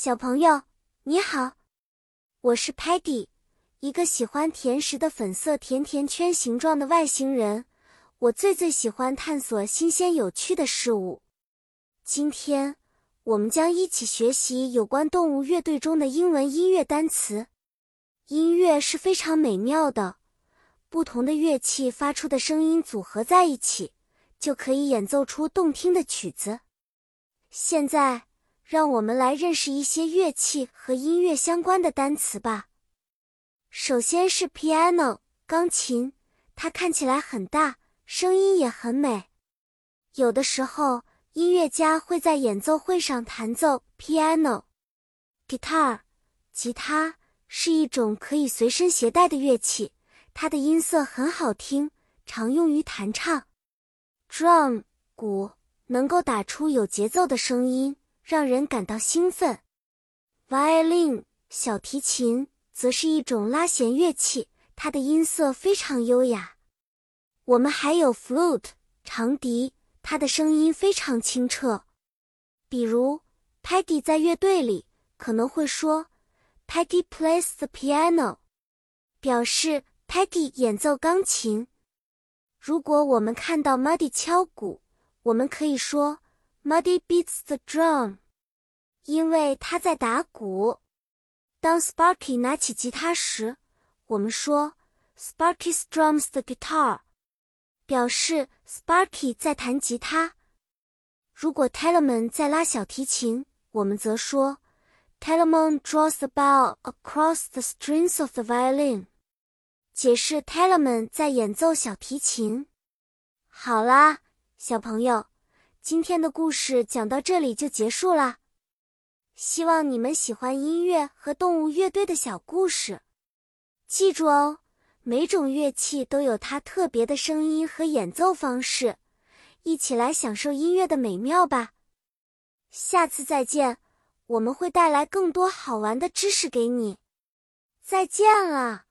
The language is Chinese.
小朋友，你好，我是 Patty，一个喜欢甜食的粉色甜甜圈形状的外星人。我最最喜欢探索新鲜有趣的事物。今天我们将一起学习有关动物乐队中的英文音乐单词。音乐是非常美妙的，不同的乐器发出的声音组合在一起，就可以演奏出动听的曲子。现在。让我们来认识一些乐器和音乐相关的单词吧。首先是 piano，钢琴，它看起来很大，声音也很美。有的时候，音乐家会在演奏会上弹奏 piano。guitar，吉他是一种可以随身携带的乐器，它的音色很好听，常用于弹唱。drum，鼓，能够打出有节奏的声音。让人感到兴奋。Violin 小提琴则是一种拉弦乐器，它的音色非常优雅。我们还有 flute 长笛，它的声音非常清澈。比如 Peggy 在乐队里可能会说 Peggy plays the piano，表示 Peggy 演奏钢琴。如果我们看到 Muddy 敲鼓，我们可以说。Muddy beats the drum，因为他在打鼓。当 Sparky 拿起吉他时，我们说 Sparky strums the guitar，表示 Sparky 在弹吉他。如果 Telemon 在拉小提琴，我们则说 Telemon draws the bow across the strings of the violin，解释 Telemon 在演奏小提琴。好啦，小朋友。今天的故事讲到这里就结束啦，希望你们喜欢音乐和动物乐队的小故事。记住哦，每种乐器都有它特别的声音和演奏方式，一起来享受音乐的美妙吧。下次再见，我们会带来更多好玩的知识给你。再见了。